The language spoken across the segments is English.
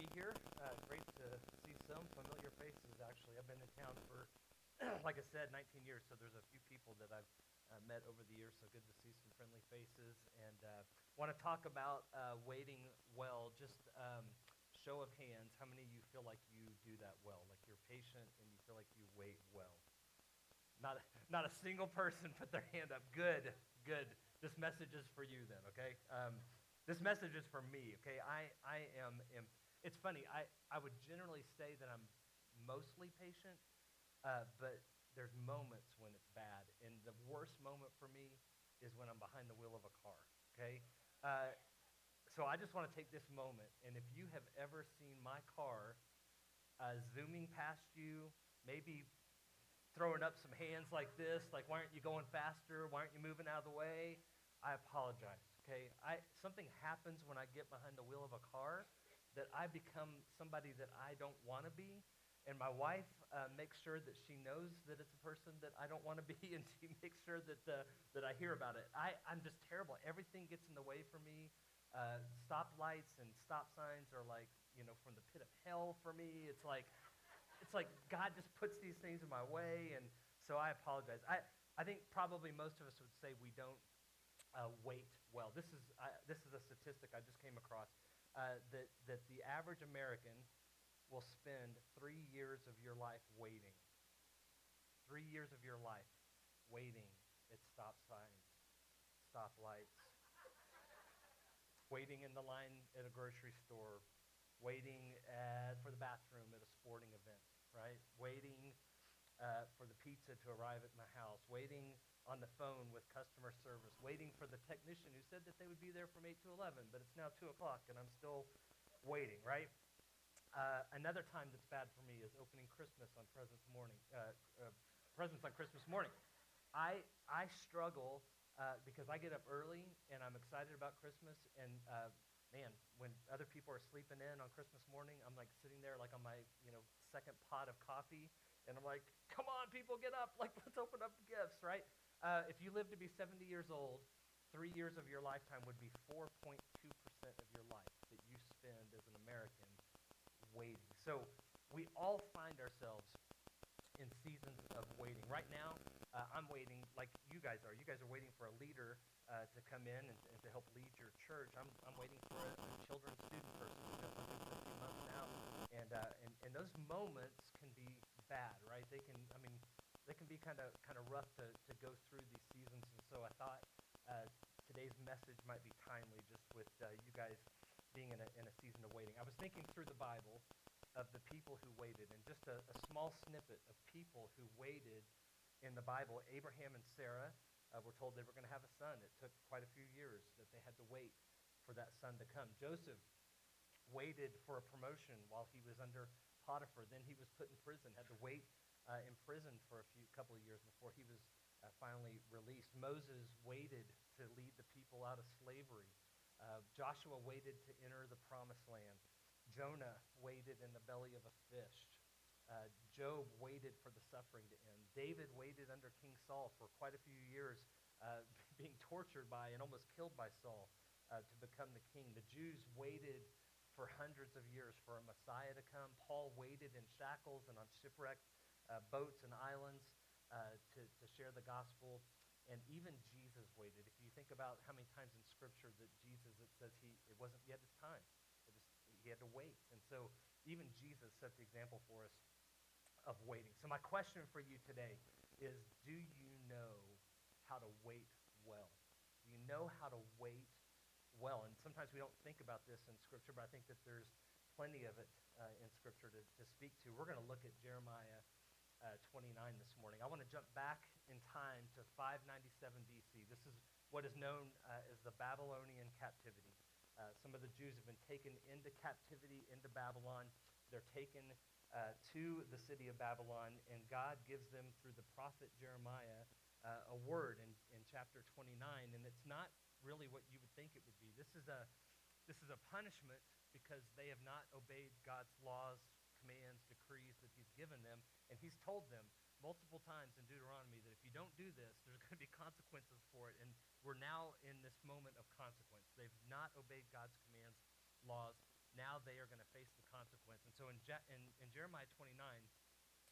be here. Uh, great to see some familiar faces, actually. I've been in town for, like I said, 19 years, so there's a few people that I've uh, met over the years, so good to see some friendly faces. And uh, want to talk about uh, waiting well. Just um, show of hands, how many of you feel like you do that well? Like you're patient and you feel like you wait well? Not a, not a single person put their hand up. Good, good. This message is for you then, okay? Um, this message is for me, okay? I, I am, am it's funny, I, I would generally say that I'm mostly patient, uh, but there's moments when it's bad. And the worst moment for me is when I'm behind the wheel of a car, okay? Uh, so I just want to take this moment, and if you have ever seen my car uh, zooming past you, maybe throwing up some hands like this, like, why aren't you going faster? Why aren't you moving out of the way? I apologize okay? I, something happens when I get behind the wheel of a car that I become somebody that I don't want to be. And my wife uh, makes sure that she knows that it's a person that I don't want to be, and she makes sure that, uh, that I hear about it. I, I'm just terrible. Everything gets in the way for me. Uh, stoplights and stop signs are like, you know, from the pit of hell for me. It's like, it's like God just puts these things in my way, and so I apologize. I, I think probably most of us would say we don't uh, wait well. This is, uh, this is a statistic I just came across uh, that, that the average American will spend three years of your life waiting. Three years of your life waiting at stop signs, stop lights, waiting in the line at a grocery store, waiting at, for the bathroom at a sporting event, right? Waiting uh, for the pizza to arrive at my house, waiting on the phone with customer service, waiting for the technician who said that they would be there from 8 to 11, but it's now 2 o'clock and I'm still waiting, right? Uh, another time that's bad for me is opening Christmas on Presents morning, uh, uh, presents on Christmas morning. I, I struggle uh, because I get up early and I'm excited about Christmas, and uh, man, when other people are sleeping in on Christmas morning, I'm like sitting there like on my you know second pot of coffee, and I'm like, come on, people, get up, like let's open up gifts, right? Uh, if you live to be 70 years old, three years of your lifetime would be 4.2% of your life that you spend as an American waiting. So we all find ourselves in seasons of waiting. Right now, uh, I'm waiting like you guys are. You guys are waiting for a leader uh, to come in and, and, to help lead your church. I'm, I'm waiting for a, a children's student person who's been for a few months now. And, uh, and, and those moments can be bad, right? They can, I mean, they can be kind of kind of rough to, to go through these seasons. And so I thought uh, today's message might be timely, just with uh, you guys being in a, in a season of waiting. I was thinking through the Bible of the people who waited, and just a, a small snippet of people who waited in the Bible. Abraham and Sarah uh, were told they were going to have a son. It took quite a few years that they had to wait for that son to come. Joseph waited for a promotion while he was under Potiphar. Then he was put in prison, had to wait uh, imprisoned for a few couple of years before he was uh, finally released. Moses waited to lead the people out of slavery. Uh, Joshua waited to enter the promised land. Jonah waited in the belly of a fish. Uh, Job waited for the suffering to end. David waited under King Saul for quite a few years, uh, being tortured by and almost killed by Saul uh, to become the king. The Jews waited for hundreds of years for a Messiah to come. Paul waited in shackles and on shipwrecked uh, boats and islands uh, to, to share the gospel. And even Jesus waited. If you think about how many times in Scripture that Jesus, it says he, it wasn't yet his time. It was, he had to wait. And so even Jesus set the example for us of waiting. So my question for you today is, do you know how to wait well? Do you know how to wait well? And sometimes we don't think about this in Scripture, but I think that there's plenty of it uh, in Scripture to, to speak to. We're going to look at Jeremiah uh, 29 this morning. I want to jump back in time to 597 BC. This is what is known uh, as the Babylonian captivity. Uh, some of the Jews have been taken into captivity into Babylon. They're taken uh, to the city of Babylon, and God gives them, through the prophet Jeremiah, uh, a word in, in chapter 29. And it's not really what you would think it would be. This is a, this is a punishment because they have not obeyed God's laws, commands, decrees that he's given them. And he's told them multiple times in Deuteronomy that if you don't do this, there's going to be consequences for it. And we're now in this moment of consequence. They've not obeyed God's commands, laws. Now they are going to face the consequence. And so in, Je- in, in Jeremiah 29,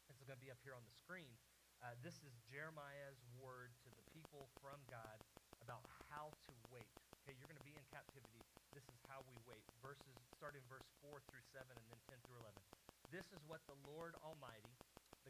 this is going to be up here on the screen. Uh, this is Jeremiah's word to the people from God about how to wait. Okay, you're going to be in captivity. This is how we wait. Verses starting verse 4 through 7 and then 10 through 11. This is what the Lord Almighty,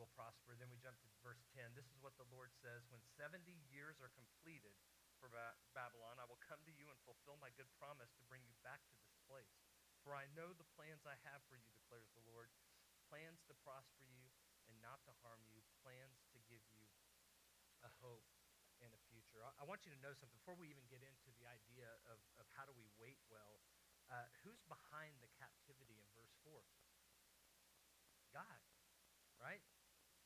will prosper. Then we jump to verse 10. This is what the Lord says When 70 years are completed for ba- Babylon, I will come to you and fulfill my good promise to bring you back to this place. For I know the plans I have for you, declares the Lord plans to prosper you and not to harm you, plans to give you a hope and a future. I, I want you to know something before we even get into the idea of, of how do we wait well. Uh, who's behind the captivity in verse 4? God, right?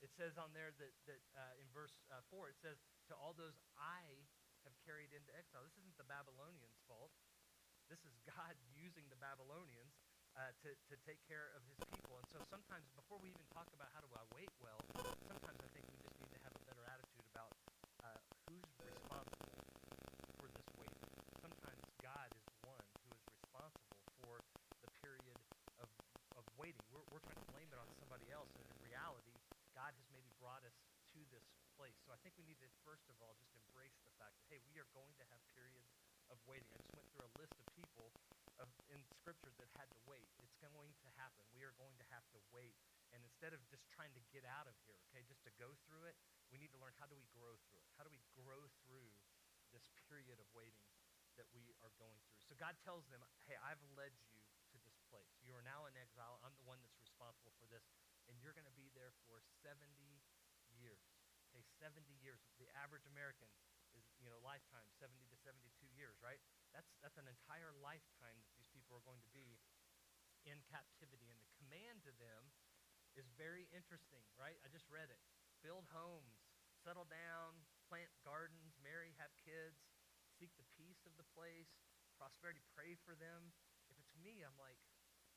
It says on there that, that uh, in verse uh, 4, it says, To all those I have carried into exile. This isn't the Babylonians' fault. This is God using the Babylonians uh, to, to take care of his people. And so sometimes, before we even talk about how do I wait well, sometimes I think we just need to have a better attitude about uh, who's responsible for this waiting. Sometimes God is the one who is responsible for the period of, of waiting. We're, we're trying to blame it on somebody else, and in reality, God has maybe brought us to this place. So I think we need to, first of all, just embrace the fact that, hey, we are going to have periods of waiting. I just went through a list of people of, in Scripture that had to wait. It's going to happen. We are going to have to wait. And instead of just trying to get out of here, okay, just to go through it, we need to learn how do we grow through it? How do we grow through this period of waiting that we are going through? So God tells them, hey, I've led you to this place. You are now in exile. I'm the one that's responsible for this. And you're going to be there for 70 years. Okay, 70 years. The average American you know, lifetime, 70 to 72 years, right? That's, that's an entire lifetime that these people are going to be in captivity. And the command to them is very interesting, right? I just read it. Build homes, settle down, plant gardens, marry, have kids, seek the peace of the place, prosperity, pray for them. If it's me, I'm like,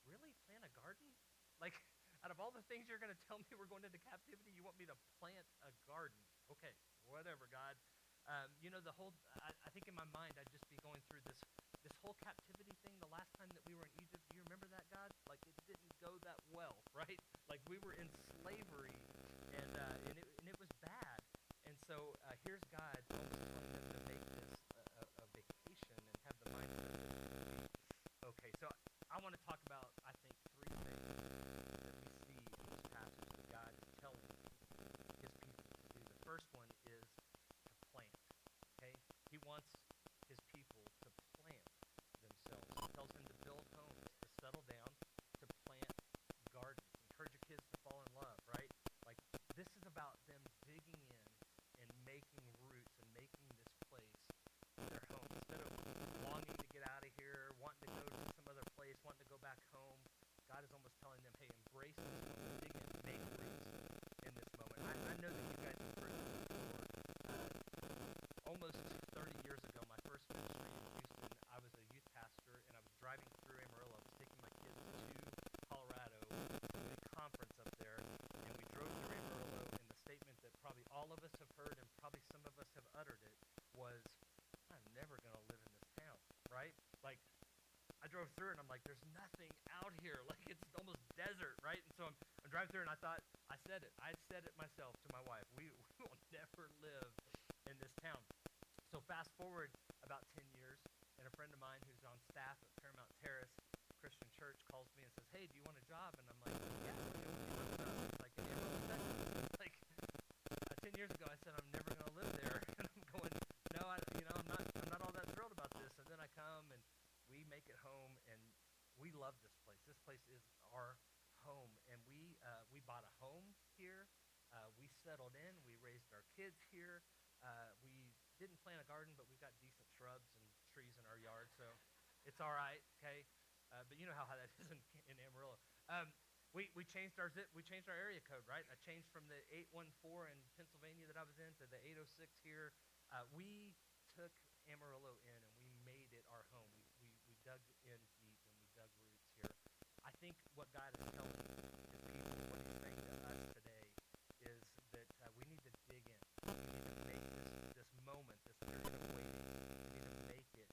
really? Plant a garden? Like, out of all the things you're going to tell me we're going into captivity, you want me to plant a garden? Okay, whatever, God. Um, you know, the whole, I, I think in my mind, I'd just be going through this, this whole captivity thing. The last time that we were in Egypt, do you remember that, God? Like, it didn't go that well, right? Like, we were in slavery, and, uh, and, it, and it was bad. And so uh, here's God almost them to make this a vacation and have the mindset. Okay, so I want to talk about, I think, three things that we see in this passage that God is telling his people to do. The first one is to plant. Okay? He wants his people to plant themselves. He tells them to build homes, to settle down, to plant gardens. Encourage your kids to fall in love, right? Like this is about them digging in and making roots and making this place their home. Instead of longing to get out of here, wanting to go to some other place, wanting to go back home, God is almost telling them, hey, embrace this moment, dig in, make roots in this moment. I, I know that you guys have heard this before. Uh, almost 30 years ago, my first ministry in Houston, I was a youth pastor, and I was driving through Amarillo. I was taking my kids to Colorado to a conference up there, and we drove through Amarillo, and the statement that probably all of us have heard, and probably some of us have uttered it, was, I'm never going to live in this town, right? Like, I through and I'm like, there's nothing out here. Like it's almost desert, right? And so I'm, I'm driving through and I thought, I said it. I said it myself to my wife. We, we will never live in this town. So fast forward about 10 years, and a friend of mine who's on staff at Paramount Terrace Christian Church calls me and says, hey, do you want a job? And I'm like, yeah, you like. Like, uh, 10 years ago, I said, I'm never going to live there. And I'm going, no, I, you know, I'm not, I'm not all that thrilled about this. And then I come and we make it home, and we love this place. This place is our home, and we uh, we bought a home here. Uh, we settled in. We raised our kids here. Uh, we didn't plant a garden, but we've got decent shrubs and trees in our yard, so it's all right, okay? Uh, but you know how that is in, in Amarillo. Um, we, we changed our zip, we changed our area code, right? I changed from the 814 in Pennsylvania that I was in to the 806 here. Uh, we took Amarillo in and we made it our home. We, we, we dug in deep and we dug roots here. I think what God is telling his people, what he's saying to us today, is that uh, we need to dig in. We need to make this, this moment, this period of waiting, we need to make it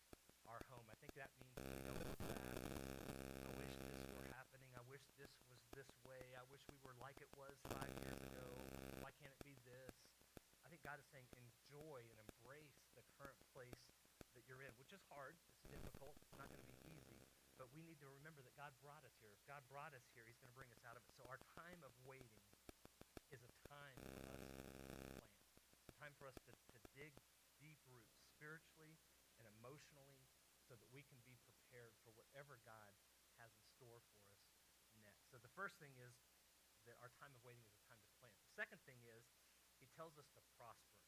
our home. I think that means we don't look back. I wish this were happening. I wish this was this way. I wish we were like it was five years ago. Why can't it be this? I think God is saying enjoy and embrace the current place that you're in, which is hard. It's difficult. It's not going to be easy. But we need to remember that God brought us here. If God brought us here, He's going to bring us out of it. So our time of waiting is a time for us to plant, a time for us to, to dig deep roots spiritually and emotionally so that we can be prepared for whatever God has in store for us next. So the first thing is that our time of waiting is a time to plant. The second thing is he tells us to prosper.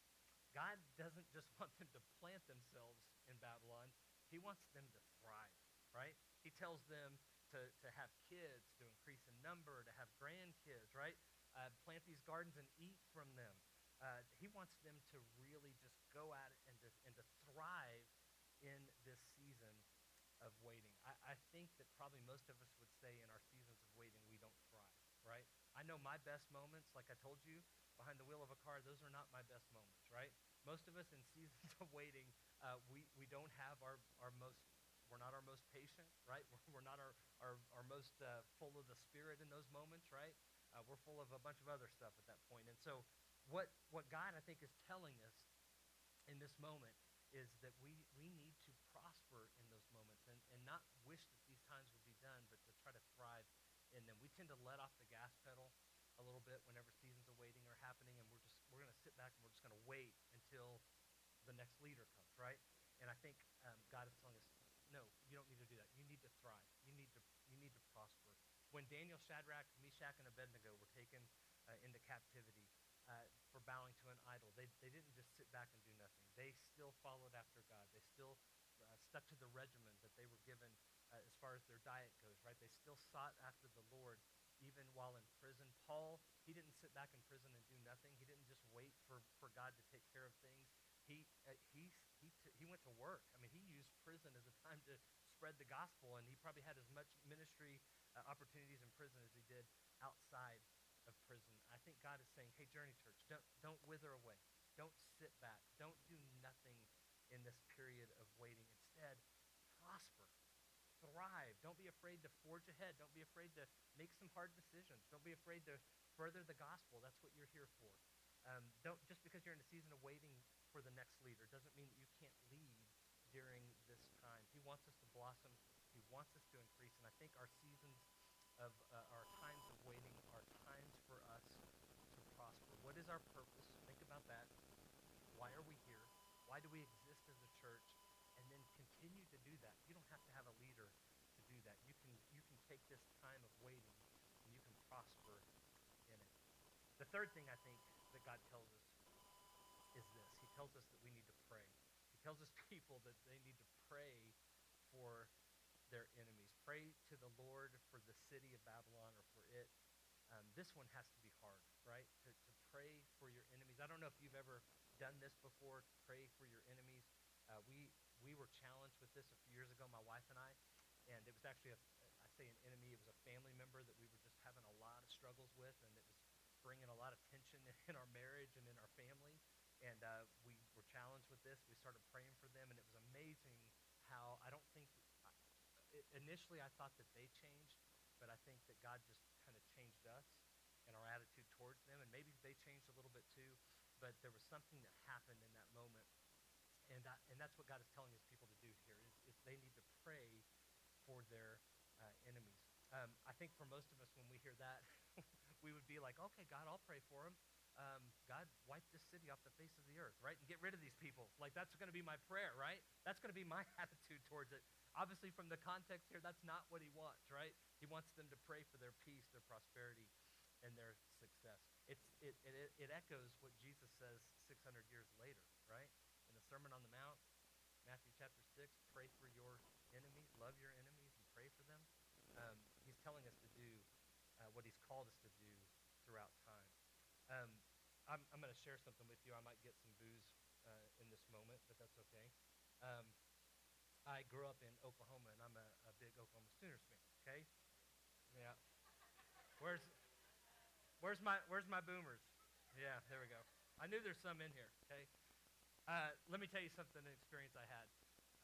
God doesn't just want them to plant themselves in Babylon, he wants them to thrive, right? He tells them to, to have kids, to increase in number, to have grandkids, right? Uh, plant these gardens and eat from them. Uh, he wants them to really just go at it and to, and to thrive in this season of waiting. I, I think that probably most of us would say in our seasons of waiting, we don't thrive, right? I know my best moments, like I told you, behind the wheel of a car, those are not my best moments, right? Most of us in seasons of waiting, uh, we, we don't have our, our most we're not our most patient, right? We're, we're not our, our, our most uh, full of the Spirit in those moments, right? Uh, we're full of a bunch of other stuff at that point. And so, what, what God, I think, is telling us in this moment is that we, we need to prosper in those moments and, and not wish that these times would be done, but to try to thrive in them. We tend to let off the gas pedal a little bit whenever seasons of waiting are happening, and we're just we're going to sit back and we're just going to wait until the next leader comes, right? And I think um, God is telling us, no, you don't need to do that. You need to thrive. You need to you need to prosper. When Daniel, Shadrach, Meshach, and Abednego were taken uh, into captivity uh, for bowing to an idol, they, they didn't just sit back and do nothing. They still followed after God. They still uh, stuck to the regimen that they were given as far as their diet goes, right? They still sought after the Lord even while in prison. Paul, he didn't sit back in prison and do nothing. He didn't just wait for, for God to take care of things. He, uh, he, he, t- he went to work. I mean, he used prison as a time to spread the gospel, and he probably had as much ministry uh, opportunities in prison as he did outside of prison. I think God is saying, hey, Journey Church, don't, don't wither away. Don't sit back. Don't do nothing in this period of waiting. Instead, prosper thrive. Don't be afraid to forge ahead. Don't be afraid to make some hard decisions. Don't be afraid to further the gospel. That's what you're here for. Um, don't just because you're in a season of waiting for the next leader doesn't mean that you can't lead during this time. He wants us to blossom. He wants us to increase. And I think our seasons of uh, our times of waiting are times for us to prosper. What is our purpose? Think about that. Why are we here? Why do we exist as a church? And then continue to do that. You don't have to have a leader to do that. You can you can take this time of waiting and you can prosper in it. The third thing I think that God tells us is this. He tells us that we need to pray. He tells us people that they need to pray for their enemies. Pray to the Lord for the city of Babylon or for it. Um, this one has to be hard, right? To, to pray for your enemies. I don't know if you've ever done this before, pray for your enemies. Uh, we, we were challenged with this a few years ago, my wife and I, and it was actually, a, say an enemy, it was a family member that we were just having a lot of struggles with, and it was bringing a lot of tension in our marriage and in our family. And uh, we were challenged with this. We started praying for them, and it was amazing how I don't think, initially I thought that they changed, but I think that God just kind of changed us and our attitude towards them, and maybe they changed a little bit too, but there was something that happened in that moment and, I, and that's what God is telling his people to do here is, is they need to pray for their. Um, I think for most of us, when we hear that, we would be like, okay, God, I'll pray for them. Um, God, wipe this city off the face of the earth, right? And get rid of these people. Like, that's going to be my prayer, right? That's going to be my attitude towards it. Obviously, from the context here, that's not what he wants, right? He wants them to pray for their peace, their prosperity, and their success. It's, it, it, it echoes what Jesus says 600 years later, right? In the Sermon on the Mount, Matthew chapter 6, pray for your enemies, love telling us to do uh, what He's called us to do throughout time. Um, I'm, I'm going to share something with you. I might get some boos uh, in this moment, but that's okay. Um, I grew up in Oklahoma, and I'm a, a big Oklahoma Sooners fan. Okay, yeah. Where's Where's my Where's my boomers? Yeah, there we go. I knew there's some in here. Okay. Uh, let me tell you something. An experience I had.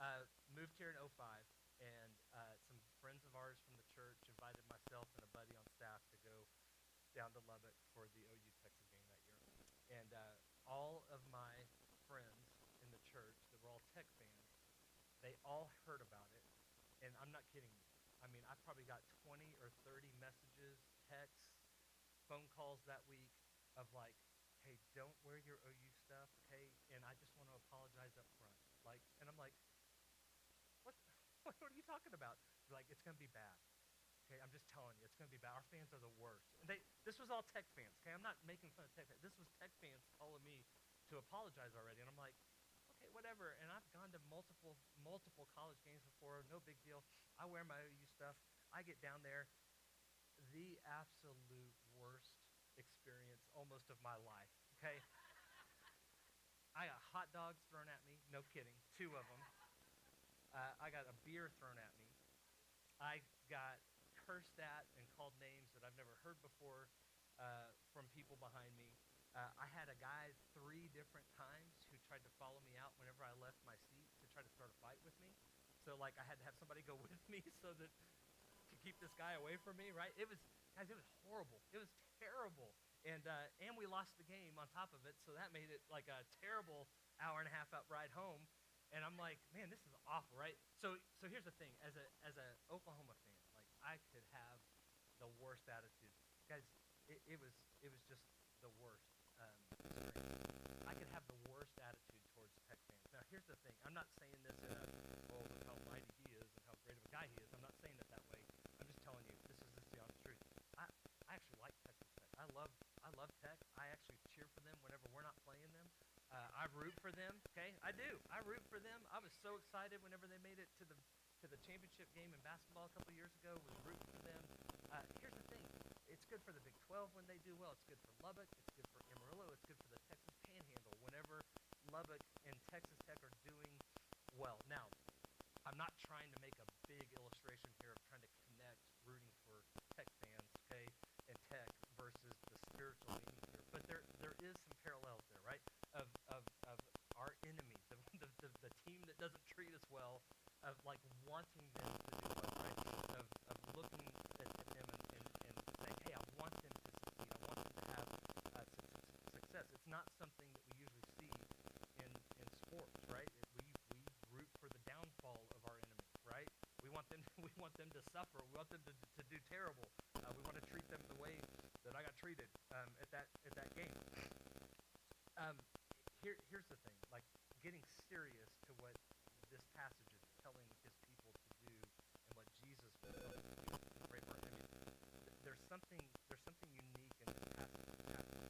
Uh, moved here in 05, and uh, some friends of ours from the church invited myself and a buddy on staff to go down to Lubbock for the OU Texas game that year. And uh, all of my friends in the church that were all Tech fans, they all heard about it. And I'm not kidding. I mean, I probably got 20 or 30 messages, texts, phone calls that week of like, hey, don't wear your OU stuff, okay? And I just want to apologize up front. Like, and I'm like, what, what are you talking about? They're like, it's to be bad. Okay, I'm just telling you, it's going to be bad. Our fans are the worst. And they, this was all Tech fans, okay? I'm not making fun of Tech fans. This was Tech fans calling me to apologize already. And I'm like, okay, whatever. And I've gone to multiple, multiple college games before, no big deal. I wear my OU stuff. I get down there. The absolute worst experience almost of my life, okay? I got hot dogs thrown at me, no kidding, two of them. Uh, I got a beer thrown at me. I got cursed at and called names that I've never heard before uh, from people behind me. Uh, I had a guy three different times who tried to follow me out whenever I left my seat to try to start a fight with me. So like I had to have somebody go with me so that to keep this guy away from me, right? It was guys, it was horrible. It was terrible. And uh, and we lost the game on top of it, so that made it like a terrible hour and a half out ride home. And I'm like, man, this is awful, right? So so here's the thing, as a as a Oklahoma fan, I could have the worst attitude, guys. It, it was it was just the worst um. I could have the worst attitude towards Tech fans. Now here's the thing, I'm not saying this in a oh look how mighty he is and how great of a guy he is. I'm not saying it that way. I'm just telling you, this is just the honest truth. I I actually like Texas Tech. I love I love Tech. I actually cheer for them whenever we're not playing them. Uh, I root for them. Okay, I do. I root for them. I was so excited whenever they made it to the to the championship game in basketball a couple years ago. Was rooting for them. Uh, here's the thing. It's good for the Big 12 when they do well. It's good for Lubbock. It's good for Amarillo. It's good for the Texas Panhandle whenever Lubbock and Texas Tech are doing well. Now, I'm not trying to make a big illustration here of trying to connect rooting for Tech fans, okay, and Tech versus the spiritual meaning here. But there there is some parallels there, right? Of of, of our enemies, the, the, the, the team that doesn't treat us well, of like wanting them to do well, right? Of, of looking at, at them and, and, and saying, hey, I want them to succeed. I want them to have uh, su- su- success. It's not something that we usually see in, in sports, right? It, we, we root for the downfall of our enemy, right? We want them we want them to suffer. We want them to, to do terrible. Uh, we want to treat them the way that I got treated um, at that at that game. Um, here, here's the thing: like getting serious to what this passage is telling his people to do, and what Jesus was telling us to do. Right? I mean, th- there's something there's something unique in this passage.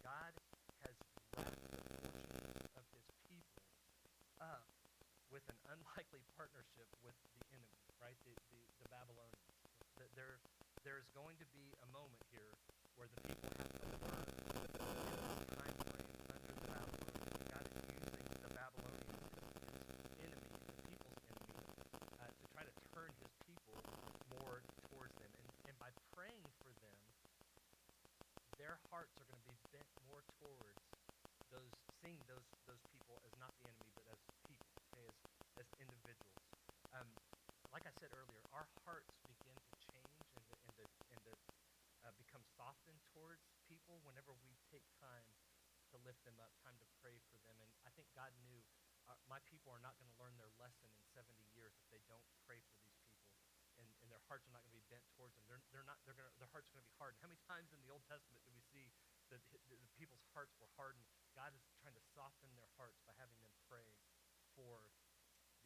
God has wrapped the fortunes of his people up with an unlikely partnership with the enemy, right? The the, the Babylonians. That there there's going to be a moment here where the people have to learn in this time frame under the Babylonians. God is using the Babylonians, his, his enemy, the people's enemy, uh, to try to turn his people more towards them. And, and by praying for them, their hearts are going to be bent more towards those seeing those those people as not the enemy but as people, okay, as as individuals. Um, like I said earlier, our hearts begin to change and to, and to, and to uh, become softened towards people whenever we take time to lift them up, time to pray for them. And I think God knew uh, my people are not going to learn their lesson in 70 years if they don't pray for these people. And, and their hearts are not going to be bent towards them. They're, they're not, they're gonna, their hearts are going to be hardened. How many times in the Old Testament do we see that the, the, people's hearts were hardened? God is trying to soften their hearts by having them pray for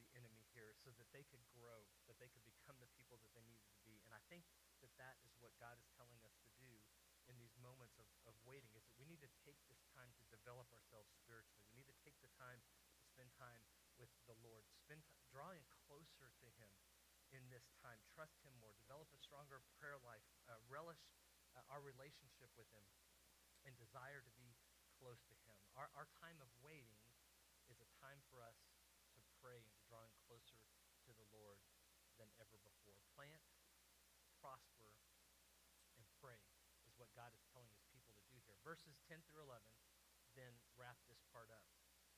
the enemy here so that they could grow, that they could become the people that they needed to be. And I think that that is what God is telling us to do in these moments of, of waiting is that we need to take this time to develop ourselves spiritually. We need to take the time to spend time with the Lord, spend t- drawing closer to him this time. Trust Him more. Develop a stronger prayer life. Uh, relish uh, our relationship with Him and desire to be close to Him. Our, our time of waiting is a time for us to pray and to drawing closer to the Lord than ever before. Plant, prosper, and pray is what God is telling his people to do here. Verses 10 through 11 then wrap this part up.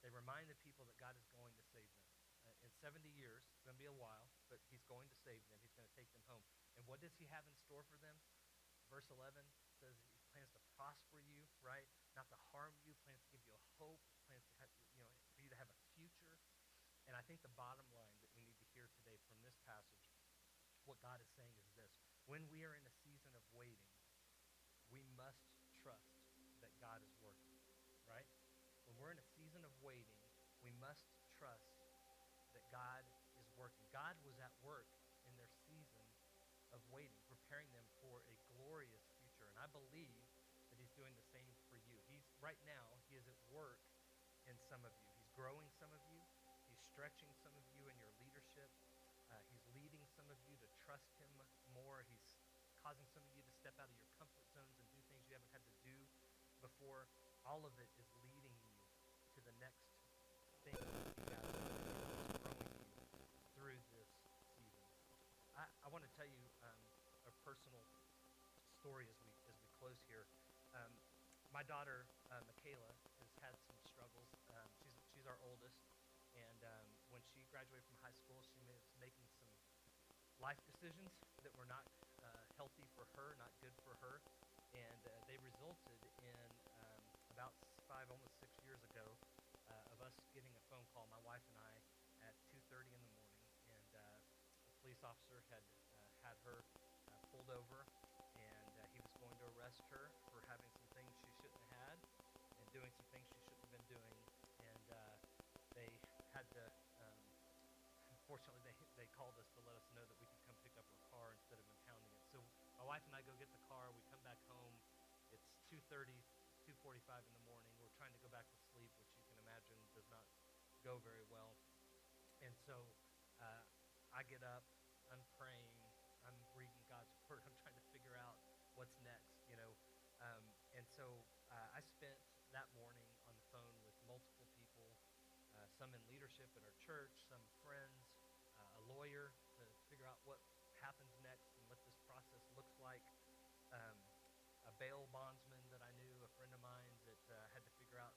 They remind the people that God is going to save them. Uh, in 70 years, it's going to be a while, but he's going to save them. He's going to take them home. And what does he have in store for them? Verse 11 says he plans to prosper you, right? Not to harm you, plans to give you a hope, plans to have, you know, for you to have a future. And I think the bottom line that we need to hear today from this passage, what God is saying is this. When we are in a season of waiting, we must trust that God is working, right? When we're in a season of waiting, we must believe that he's doing the same for you. He's right now, he is at work in some of you. He's growing some of you. He's stretching some of you in your leadership. Uh, he's leading some of you to trust him more. He's causing some of you to step out of your comfort zones and do things you haven't had to do before. All of it is my daughter uh, Michaela has had some struggles. Um, she's she's our oldest, and um, when she graduated from high school, she was making some life decisions that were not uh, healthy for her, not good for her, and uh, they resulted in um, about five, almost six years ago, uh, of us getting a phone call, my wife and I, at 2:30 in the morning, and uh, a police officer had uh, had her pulled over, and he was going to arrest her unfortunately, they they called us to let us know that we could come pick up her car instead of impounding it. So my wife and I go get the car. We come back home. It's 2:30, 2:45 in the morning. We're trying to go back to sleep, which you can imagine does not go very well. And so uh, I get up. I'm praying. I'm reading God's word. I'm trying to figure out what's next. You know. Um, and so uh, I spent that morning on the phone with multiple people, uh, some in leadership at our church, some lawyer to figure out what happens next and what this process looks like. Um, a bail bondsman that I knew, a friend of mine that uh, had to figure out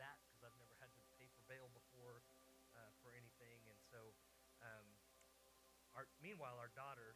that because I've never had to pay for bail before uh, for anything. And so, um, our, meanwhile, our daughter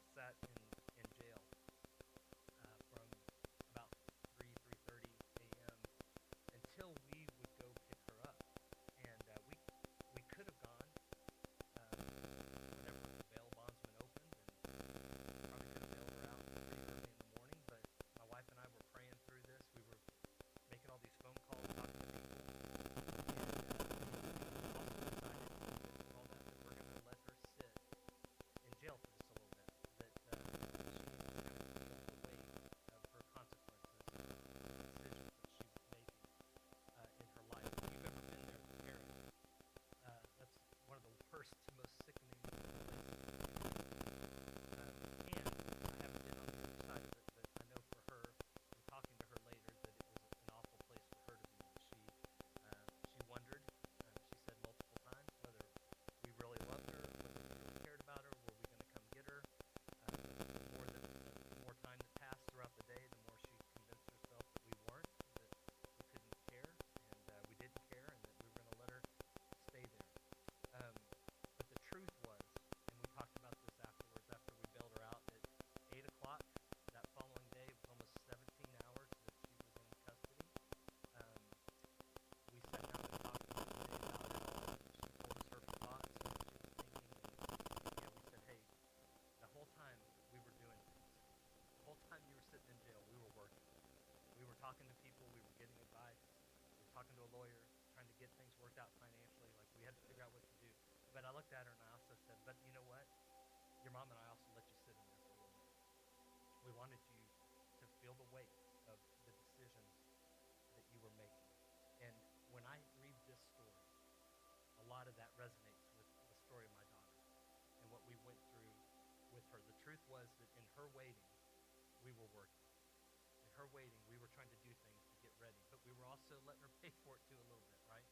waiting, we were trying to do things to get ready, but we were also letting her pay for it too a little bit, right?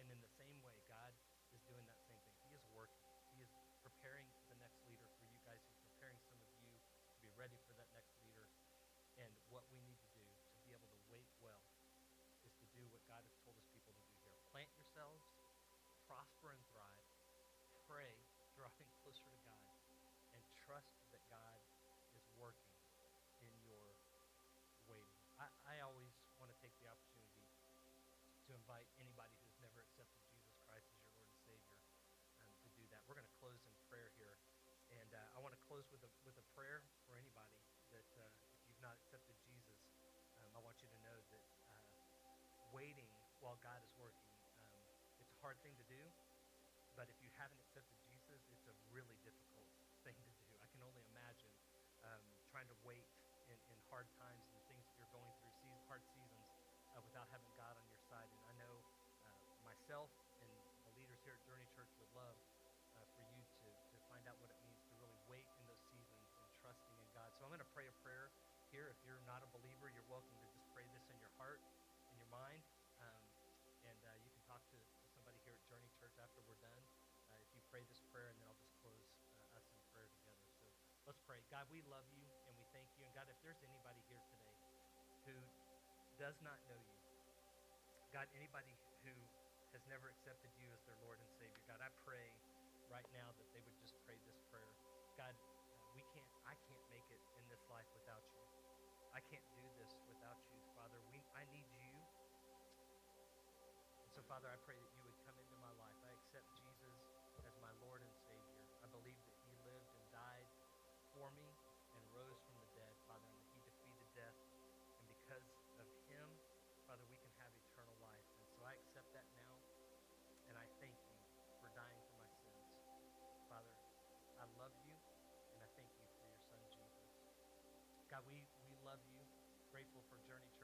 And in the same way, God is doing that same thing. He is working. He is preparing the next leader for you guys. He's preparing some of you to be ready for that next leader. And what we need to do to be able to wait well is to do what God has invite anybody who's never accepted Jesus Christ as your Lord and Savior um, to do that. We're going to close in prayer here. And uh, I want to close with a, with a prayer for anybody that uh, if you've not accepted Jesus, um, I want you to know that uh, waiting while God is working, um, it's a hard thing to do. But if you haven't accepted Jesus, it's a really difficult thing to do. I can only imagine um, trying to wait in, in hard times and things that you're going through, season, hard seasons, uh, without having God, we love you and we thank you. And God, if there's anybody here today who does not know you, God, anybody who has never accepted you as their Lord and Savior, God, I pray right now that they would just pray this prayer. God, we can't, I can't make it in this life without you. I can't do this without you, Father. We, I need you. And so, Father, I pray that God, we, we love you, grateful for Journey Church.